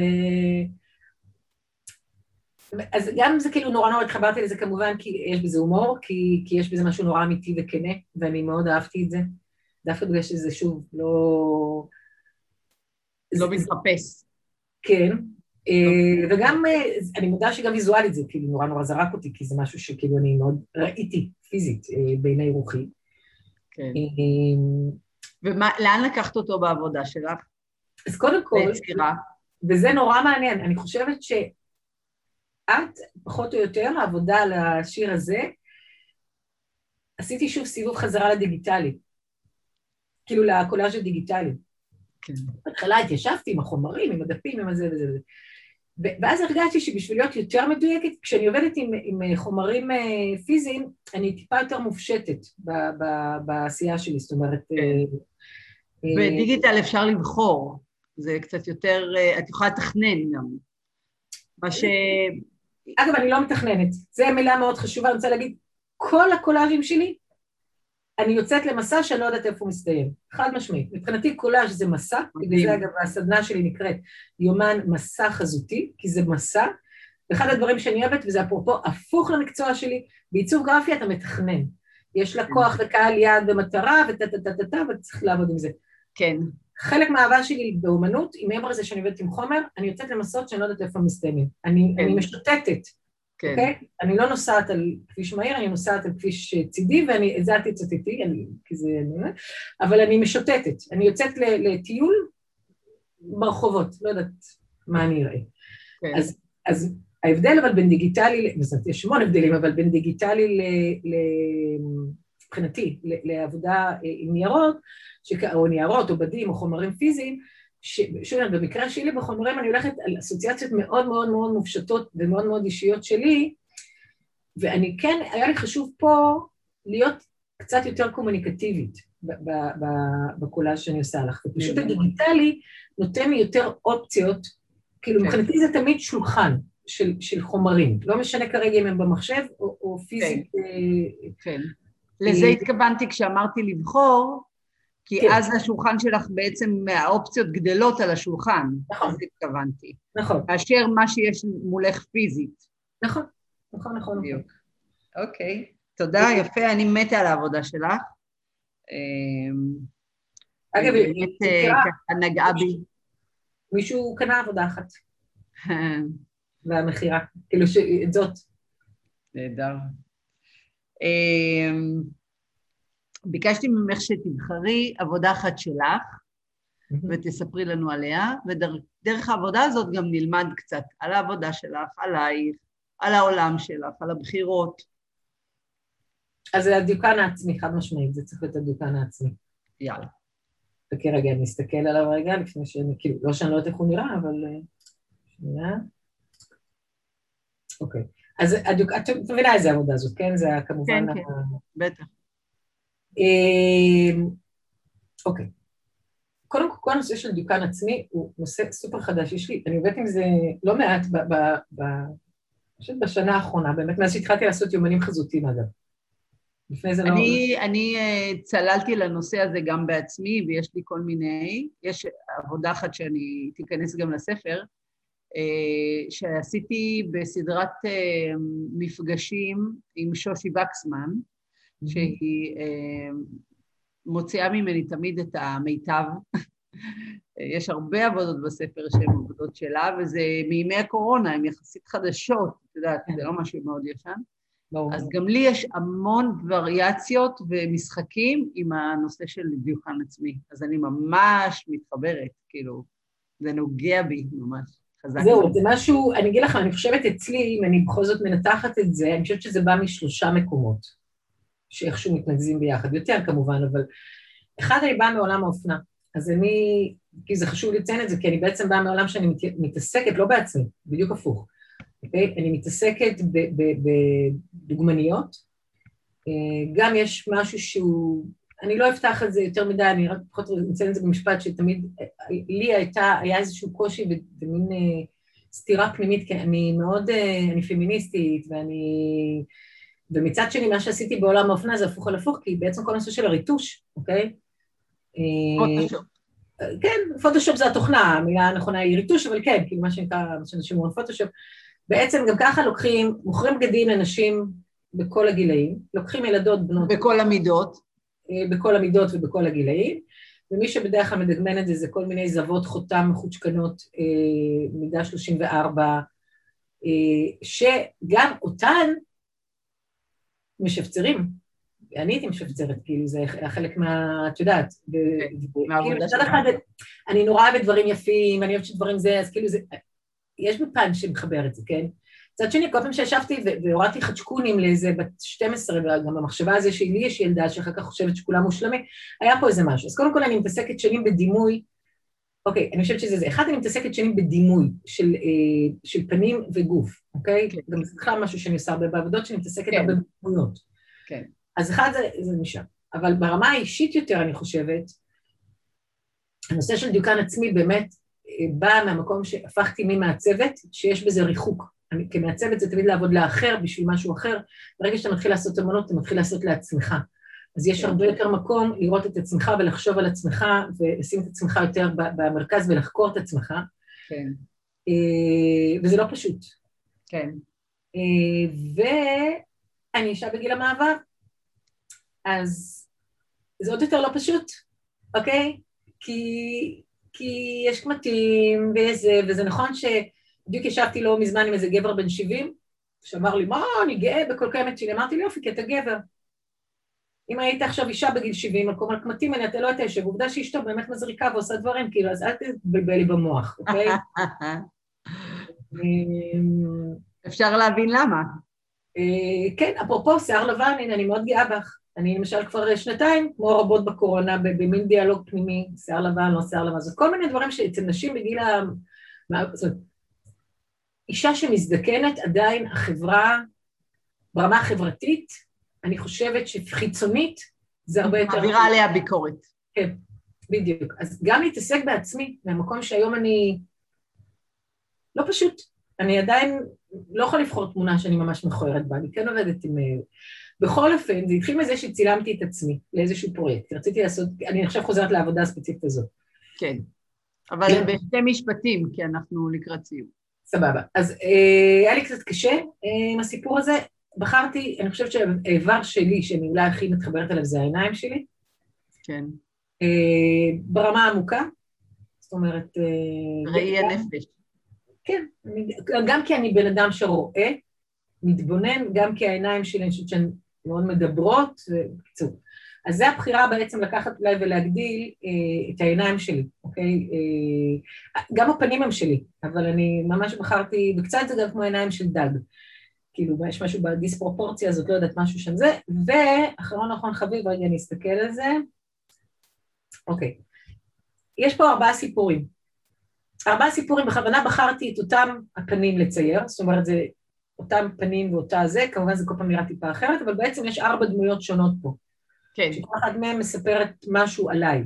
אז גם זה כאילו נורא נורא התחברתי לזה כמובן, כי יש בזה הומור, כי, כי יש בזה משהו נורא אמיתי וכנה, ואני מאוד אהבתי את זה. דווקא בגלל שזה שוב לא... לא מתחפש. כן, אה, וגם, אה, אני מודה שגם ויזואלית זה כאילו נורא נורא זרק אותי, כי זה משהו שכאילו אני מאוד ראיתי פיזית אה, בעיני רוחי. כן. ולאן לקחת אותו בעבודה שלך? אז קודם כל, ביצירה. וזה נורא מעניין, אני חושבת שאת, פחות או יותר, העבודה על השיר הזה, עשיתי שוב סיבוב חזרה לדיגיטלי. כאילו לקולאז' הדיגיטלי. כן. בהתחלה התיישבתי עם החומרים, עם הדפים, עם הזה וזה וזה. ואז הרגשתי שבשביל להיות יותר מדויקת, כשאני עובדת עם, עם חומרים אה, פיזיים, אני טיפה יותר מופשטת ב, ב, בעשייה שלי, זאת אומרת... כן. אה, בדיגיטל אפשר לבחור, זה קצת יותר, אה, את יכולה לתכנן גם. מה ש... אגב, אני לא מתכננת, זו מילה מאוד חשובה, אני רוצה להגיד, כל הקולאז'ים שלי אני יוצאת למסע שאני לא יודעת איפה הוא מסתיים, חד משמעית. מבחינתי קולאז' זה מסע, בגלל זה אגב הסדנה שלי נקראת יומן מסע חזותי, כי זה מסע, ואחד הדברים שאני אוהבת, וזה אפרופו הפוך למקצוע שלי, בעיצוב גרפי אתה מתכנן. יש לקוח וקהל יעד ומטרה וטה טה טה טה טה, ואתה צריך לעבוד עם זה. כן. חלק מהאהבה שלי באומנות, אם מעבר לזה שאני עובדת עם חומר, אני יוצאת למסעות שאני לא יודעת איפה הם מסתיימים. אני, כן. אני משוטטת. כן. אוקיי? Okay? אני לא נוסעת על כביש מהיר, אני נוסעת על כביש צידי, ואני, את זה אל תצטטי, כי זה... אבל אני משוטטת. אני יוצאת לטיול ברחובות, לא יודעת מה אני אראה. כן. אז, אז ההבדל אבל בין דיגיטלי, יש המון הבדלים, אבל בין דיגיטלי ל... ל מבחינתי, לעבודה אה, עם ניירות, או ניירות או בדים או חומרים פיזיים, שוב, במקרה שלי בחומרים אני הולכת על אסוציאציות מאוד מאוד מאוד מופשטות ומאוד מאוד אישיות שלי, ואני כן, היה לי חשוב פה להיות קצת יותר קומוניקטיבית בקולאז' שאני עושה לך. ופשוט הדיגיטלי נותן לי יותר אופציות, כאילו כן. מבחינתי זה תמיד שולחן של, של חומרים, לא משנה כרגע אם הם במחשב או, או פיזית. כן. אה, כן. לזה התכוונתי כשאמרתי לבחור, כי כן. אז השולחן שלך בעצם, האופציות גדלות על השולחן. נכון. אז התכוונתי. נכון. כאשר מה שיש מולך פיזית. נכון, נכון, נכון. בדיוק. אוקיי, תודה, יפה, אני מתה על העבודה שלך. אמ, אגב, באמת אה, ככה נגעה בי. מישהו קנה עבודה אחת. (laughs) והמכירה, כאילו את זאת. נהדר. ביקשתי ממך שתבחרי עבודה אחת שלך ותספרי לנו עליה, ודרך העבודה הזאת גם נלמד קצת על העבודה שלך, עלייך, על העולם שלך, על הבחירות. אז זה הדיוקן העצמי, חד משמעית, זה צריך להיות הדיוקן העצמי. יאללה. חכה רגע, אני אסתכל עליו רגע לפני שאני, כאילו, לא שאני לא יודעת איך הוא נראה, אבל... אה, שנייה. אוקיי. אז את מבינה איזה עבודה זאת, כן? זה כמובן... כן, כן, בטח. אמ, אוקיי. קודם כל, כל הנושא של דיוקן עצמי הוא נושא סופר חדש. יש לי, אני עובדת עם זה לא מעט ב... ב, ב חושבת בשנה האחרונה, באמת מאז שהתחלתי לעשות יומנים חזותיים אגב. לפני זה לא... אני, אני אה, צללתי לנושא הזה גם בעצמי, ויש לי כל מיני, יש עבודה אחת שאני תיכנס גם לספר, אה, שעשיתי בסדרת אה, מפגשים עם שושי וקסמן, שהיא אה, מוציאה ממני תמיד את המיטב. (laughs) יש הרבה עבודות בספר שהן עבודות שלה, וזה מימי הקורונה, הן יחסית חדשות, את יודעת, זה לא משהו מאוד ישן. אז גם לי יש המון וריאציות ומשחקים עם הנושא של דיוקן עצמי. אז אני ממש מתחברת, כאילו, זה נוגע בי ממש. חזק. זהו, זה משהו, אני אגיד לך, אני חושבת אצלי, אם אני בכל זאת מנתחת את זה, אני חושבת שזה בא משלושה מקומות. שאיכשהו מתנגזים ביחד, יותר כמובן, אבל אחד אני באה מעולם האופנה. אז אני, כי זה חשוב לציין את זה, כי אני בעצם באה מעולם שאני מת, מתעסקת, לא בעצמי, בדיוק הפוך, אוקיי? אני מתעסקת בדוגמניות, אה, גם יש משהו שהוא, אני לא אפתח את זה יותר מדי, אני רק פחות אציין את זה במשפט, שתמיד לי הייתה, היה איזשהו קושי ומין אה, סתירה פנימית, כי אני מאוד, אה, אני פמיניסטית, ואני... ומצד שני, מה שעשיתי בעולם האופנה זה הפוך על הפוך, כי בעצם כל הנושא של הריטוש, אוקיי? פוטושופ. כן, פוטושופ זה התוכנה, המילה הנכונה היא ריטוש, אבל כן, כאילו מה שנקרא, מה שאנשים אומרים פוטושופ. בעצם גם ככה לוקחים, מוכרים בגדים לנשים בכל הגילאים, לוקחים ילדות בנות... בכל המידות. אה, בכל המידות ובכל הגילאים, ומי שבדרך כלל מדגמן את זה זה כל מיני זבות חותם מחוצ'קנות, אה, מידה 34, אה, שגם אותן משפצרים. אני הייתי משפצרת, כאילו, זה חלק מה... את יודעת. כן, מהעבודה שלך. אני נורא אוהבת דברים יפים, אני אוהבת שדברים זה, אז כאילו זה... יש בפן שמחבר את זה, כן? מצד שני, כל פעם שישבתי והורדתי חדשקונים לאיזה בת 12, וגם במחשבה הזו שלי יש ילדה שאחר כך חושבת שכולם מושלמים, היה פה איזה משהו. אז קודם כל אני מתעסקת שנים בדימוי, אוקיי, אני חושבת שזה זה. אחד, אני מתעסקת שנים בדימוי של, אה, של פנים וגוף, אוקיי? כן. גם זה בכלל משהו שאני עושה הרבה בעבודות, שאני מתעסקת כן. הרבה בדמויות. כן. אז אחד זה, זה משם. אבל ברמה האישית יותר, אני חושבת, הנושא של דיוקן עצמי באמת אה, בא מהמקום שהפכתי ממעצבת, שיש בזה ריחוק. אני כמעצבת זה תמיד לעבוד לאחר בשביל משהו אחר. ברגע שאתה מתחיל לעשות אמנות, אתה מתחיל לעשות לעצמך. אז יש כן. הרבה יותר מקום לראות את עצמך ולחשוב על עצמך, ולשים את עצמך יותר במרכז ולחקור את עצמך. כן. אה, וזה לא פשוט. כן. אה, ואני אישה בגיל המעבר, אז זה עוד יותר לא פשוט, אוקיי? כי, כי יש קמטים וזה, וזה נכון ש... בדיוק ישבתי לא מזמן עם איזה גבר בן 70, שאמר לי, מה, אני גאה בכל קיימת שלי. אמרתי לי, יופי, כי אתה גבר. אם היית עכשיו אישה בגיל 70, על כל הקמטים האלה, אתה לא היית יושב. עובדה שאשתו באמת מזריקה ועושה דברים, כאילו, אז אל תבלבל לי במוח, אוקיי? (laughs) אפשר להבין למה. אה, כן, אפרופו שיער לבן, הנה, אני מאוד גאה בך. אני למשל כבר שנתיים, כמו רבות בקורונה, במין דיאלוג פנימי, שיער לבן, לא שיער לבן, זאת כל מיני דברים שאצל נשים בגיל ה... זאת אישה שמזדקנת, עדיין החברה, ברמה החברתית, אני חושבת שחיצונית זה הרבה יותר... מעבירה עליה ביקורת. כן, בדיוק. אז גם להתעסק בעצמי, מהמקום שהיום אני... לא פשוט. אני עדיין לא יכולה לבחור תמונה שאני ממש מכוערת בה, אני כן עובדת עם... בכל אופן, זה התחיל מזה שצילמתי את עצמי לאיזשהו פרויקט. רציתי לעשות... אני עכשיו חוזרת לעבודה הספציפית הזאת. כן. אבל כן. בשתי משפטים, כי אנחנו לקראת סיום. סבבה. אז אה, היה לי קצת קשה אה, עם הסיפור הזה. בחרתי, אני חושבת שהאיבר שלי, שאני אולי הכי מתחברת אליו, זה העיניים שלי. כן. אה, ברמה עמוקה. זאת אומרת... אה, ראי הנפש. כן, אני, גם כי אני בן אדם שרואה, מתבונן, גם כי העיניים שלי, אני חושבת שהן מאוד מדברות, ובקיצור. אז זו הבחירה בעצם לקחת אולי ולהגדיל אה, את העיניים שלי, אוקיי? אה, גם הפנים הם שלי, אבל אני ממש בחרתי, וקצת זה גם כמו עיניים של דג. כאילו, יש משהו בדיספרופורציה הזאת, לא יודעת, משהו שם זה. ואחרון אחרון חביב, רגע אני אסתכל על זה. אוקיי. יש פה ארבעה סיפורים. ארבעה סיפורים, בכוונה בחרתי את אותם הפנים לצייר, זאת אומרת, זה אותם פנים ואותה זה, כמובן זה כל פעם נראה טיפה אחרת, אבל בעצם יש ארבע דמויות שונות פה. כן. שכל אחד מהם מספרת משהו עליי.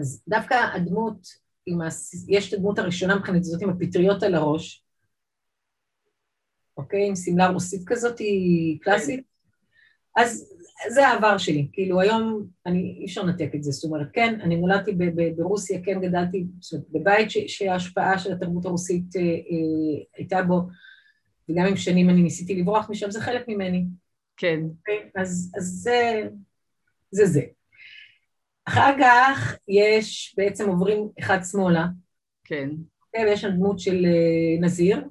אז דווקא הדמות, עם הס... יש את הדמות הראשונה מבחינת זאת עם הפטריות על הראש, אוקיי? עם שמלה רוסית כזאת, היא קלאסית. כן. אז זה העבר שלי, כאילו היום אני, אי אפשר לנתק את זה, זאת אומרת, כן, אני נולדתי ב- ב- ברוסיה, כן גדלתי, זאת אומרת, בבית ש- שההשפעה של התרבות הרוסית אה, אה, הייתה בו, וגם עם שנים אני ניסיתי לברוח משם, זה חלק ממני. כן. אז, אז זה, זה זה. אחר כך יש, בעצם עוברים אחד שמאלה. כן. כן, ויש שם דמות של אה, נזיר,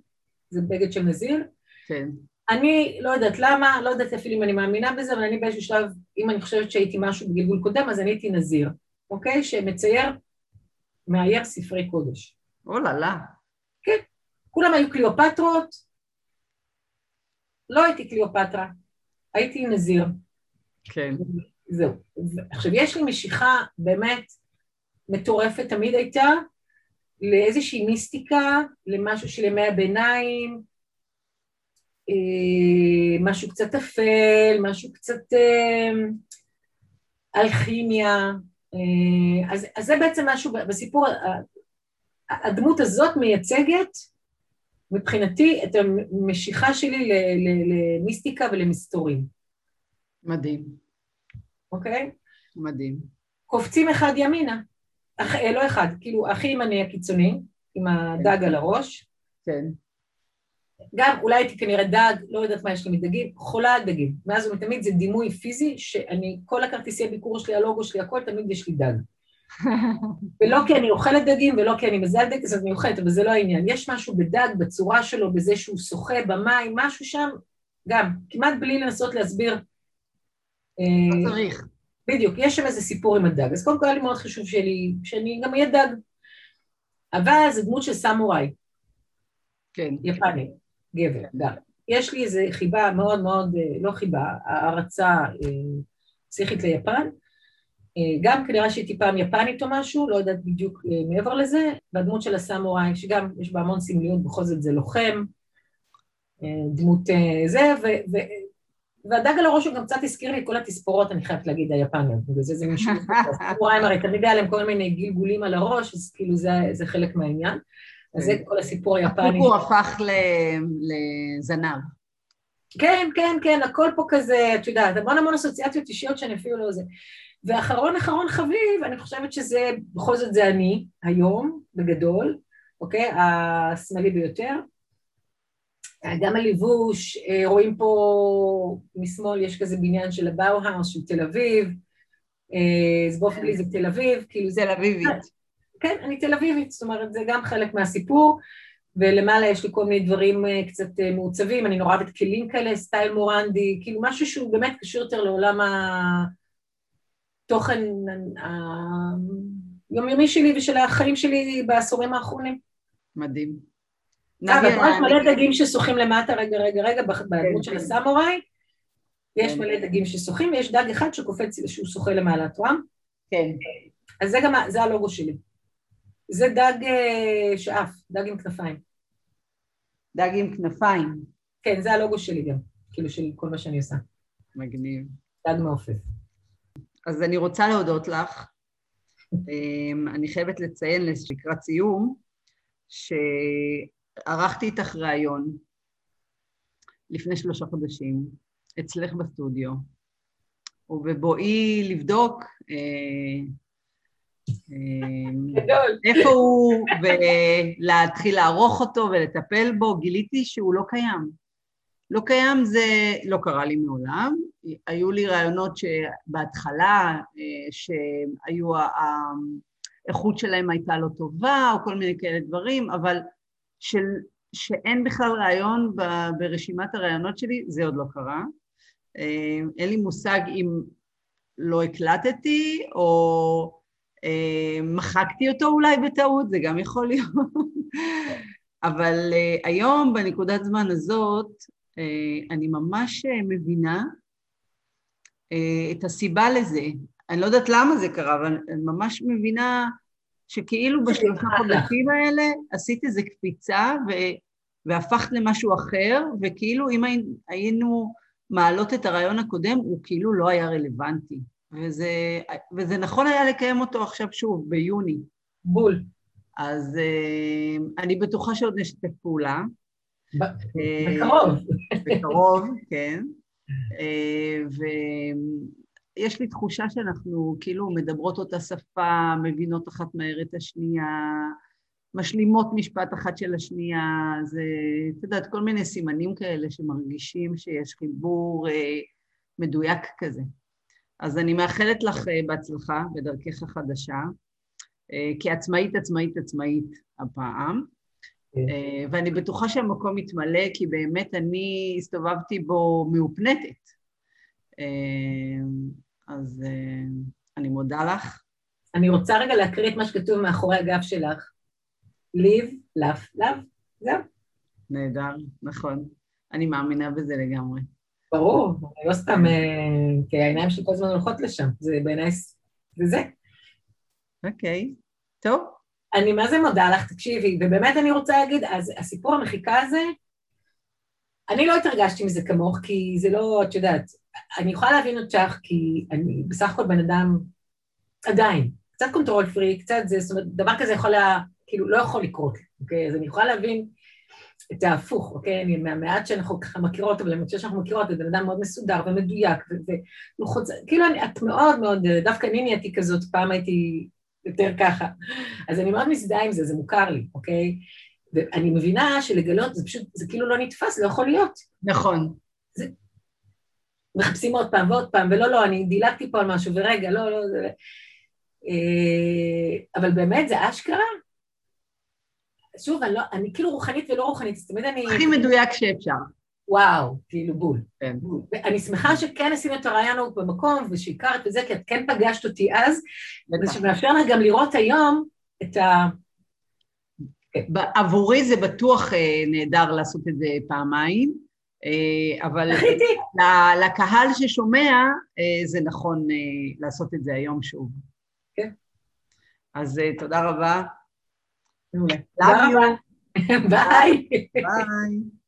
זה בגד של נזיר. כן. אני לא יודעת למה, לא יודעת אפילו אם אני מאמינה בזה, אבל אני באיזשהו שלב, אם אני חושבת שהייתי משהו בגלגול קודם, אז אני הייתי נזיר, אוקיי? שמצייר, מאייר ספרי קודש. אוללה. כן. כולם היו קליאופטרות, לא הייתי קליאופטרה. הייתי נזיר. כן. זהו. עכשיו, יש לי משיכה באמת מטורפת תמיד הייתה לאיזושהי מיסטיקה, למשהו של ימי הביניים, משהו קצת אפל, משהו קצת אה, אלכימיה. אה, אז, אז זה בעצם משהו בסיפור, הדמות הזאת מייצגת מבחינתי את המשיכה שלי למיסטיקה ולמסתורים. מדהים. אוקיי? מדהים. קופצים אחד ימינה, אח, לא אחד, כאילו הכי ימני הקיצוני, עם הדג כן. על הראש. כן. גם אולי הייתי כנראה דג, לא יודעת מה יש לי מדגים, חולה על דגים. מאז ומתמיד זה דימוי פיזי, שאני, כל הכרטיסי ביקור שלי, הלוגו שלי, הכל, תמיד יש לי דג. (laughs) ולא כי אני אוכלת דגים ולא כי אני מזל דג, אני אוכלת, אבל זה לא העניין. יש משהו בדג, בצורה שלו, בזה שהוא שוחה במים, משהו שם, גם, כמעט בלי לנסות להסביר. לא אה, צריך. בדיוק, יש שם איזה סיפור עם הדג. אז קודם כל היה לי מאוד חשוב שלי, שאני גם אהיה דג. אבל זה דמות של סמוראי. כן. יפני, גבר, גם. יש לי איזו חיבה מאוד מאוד, אה, לא חיבה, הערצה אה, פסיכית ליפן. אה, גם כנראה שהייתי פעם יפנית או משהו, לא יודעת בדיוק מעבר לזה, והדמות של הסמוראי, שגם יש בה המון סמליות, בכל זאת זה לוחם, דמות זה, ו, ו, והדג על הראש הוא גם קצת הזכיר לי את כל התספורות, אני חייבת להגיד, היפניות, בגלל זה זה מישהו, סמוראים הרי תמיד היה להם כל מיני גלגולים על הראש, אז כאילו זה, זה חלק מהעניין. אז זה כל הסיפור היפני. הסיפור הפך לזנב. כן, כן, כן, הכל פה כזה, את יודעת, המון המון אסוציאציות אישיות שאני אפילו לא זה. ואחרון אחרון חביב, אני חושבת שזה, בכל זאת זה אני, היום, בגדול, אוקיי? השמאלי ביותר. גם הלבוש, אה, רואים פה משמאל, יש כזה בניין של הבאו-האוס של תל אביב, אה, באופן כללי זה תל אביב, כאילו זה... תל אביבית. כן, אני תל אביבית, זאת אומרת, זה גם חלק מהסיפור, ולמעלה יש לי כל מיני דברים אה, קצת אה, מעוצבים, אני נורא אוהבת כלים כאלה, סטייל מורנדי, כאילו משהו שהוא באמת קשור יותר לעולם התוכן היומיומי שלי ושל החיים שלי בעשורים האחרונים. מדהים. אגב, יש מלא דגים ששוחים למטה, רגע, רגע, רגע, בדמות של כן. הסמוראי, יש כן. מלא דגים ששוחים, ויש דג אחד שקופץ, שהוא שוחה למעלה, את רואה? כן. אז זה גם, זה הלוגו שלי. זה דג אה, שאף, דג עם כנפיים. דג עם כנפיים. כן, זה הלוגו שלי גם, כאילו של כל מה שאני עושה. מגניב. דג מעופף. אז אני רוצה להודות לך. אמ, אני חייבת לציין לקראת סיום, שערכתי איתך ראיון לפני שלושה חודשים, אצלך בסטודיו, ובבואי לבדוק אה, איפה הוא, ולהתחיל לערוך אותו ולטפל בו, גיליתי שהוא לא קיים. לא קיים זה לא קרה לי מעולם. היו לי רעיונות שבהתחלה, אה, שהיו, האיכות שלהם הייתה לא טובה, או כל מיני כאלה דברים, אבל של, שאין בכלל רעיון ברשימת הרעיונות שלי, זה עוד לא קרה. אה, אין לי מושג אם לא הקלטתי, או אה, מחקתי אותו אולי בטעות, זה גם יכול להיות. (laughs) אבל אה, היום, בנקודת זמן הזאת, אה, אני ממש מבינה את הסיבה לזה. אני לא יודעת למה זה קרה, אבל אני ממש מבינה שכאילו בשלושה חודשים האלה עשית איזו קפיצה ו... והפכת למשהו אחר, וכאילו אם היינו מעלות את הרעיון הקודם, הוא כאילו לא היה רלוונטי. וזה, וזה נכון היה לקיים אותו עכשיו שוב, ביוני. בול. אז uh, אני בטוחה שעוד נשתף פעולה. בקרוב. בקרוב, כן. Uh, ויש לי תחושה שאנחנו כאילו מדברות אותה שפה, מבינות אחת מהר את השנייה, משלימות משפט אחת של השנייה, זה, את יודעת, כל מיני סימנים כאלה שמרגישים שיש חיבור מדויק כזה. אז אני מאחלת לך אה, בהצלחה בדרכך החדשה, אה, כעצמאית, עצמאית, עצמאית הפעם, כן. אה, ואני בטוחה שהמקום יתמלא, כי באמת אני הסתובבתי בו מאופנטת. אז אני מודה לך. אני רוצה רגע להקריא את מה שכתוב מאחורי הגב שלך. ליב, לאף, לאף, זהו. נהדר, נכון. אני מאמינה בזה לגמרי. ברור, לא סתם, אה, כי העיניים שלי כל הזמן הולכות לשם, זה בעיניי, זה זה. אוקיי, טוב. אני מה זה מודה לך, תקשיבי, ובאמת אני רוצה להגיד, אז הסיפור המחיקה הזה, אני לא התרגשתי מזה כמוך, כי זה לא, את יודעת, אני יכולה להבין אותך, כי אני בסך הכל בן אדם, עדיין, קצת control freak, קצת זה, זאת אומרת, דבר כזה יכול היה, כאילו, לא יכול לקרות, אוקיי? אז אני יכולה להבין את ההפוך, אוקיי? אני מהמעט שאנחנו ככה מכירות, אבל למצוא שאנחנו מכירות, את בן אדם מאוד מסודר ומדויק, ולוחות, כאילו, אני, את מאוד מאוד, דווקא אני נהייתי כזאת, פעם הייתי יותר ככה. אז אני מאוד מזדהה עם זה, זה מוכר לי, אוקיי? ואני מבינה שלגלות, זה פשוט, זה כאילו לא נתפס, לא יכול להיות. נכון. זה... מחפשים עוד פעם ועוד פעם, ולא, לא, אני דילגתי פה על משהו, ורגע, לא, לא, זה... אה, אבל באמת, זה אשכרה. שוב, אני, לא, אני כאילו רוחנית ולא רוחנית, אז תמיד אני... הכי מדויק שאפשר. וואו, כאילו בול. כן. אני שמחה שכן עשינו את הרעיון במקום, ושהכרת וזה, כי את כן פגשת אותי אז, ושמאפשר לך גם לראות היום את ה... עבורי זה בטוח אה, נהדר לעשות את זה פעמיים, אה, אבל לקהל ששומע אה, זה נכון לעשות את זה היום שוב. כן. אז תודה רבה. מעולה. ביי. (laughs) ביי. (laughs)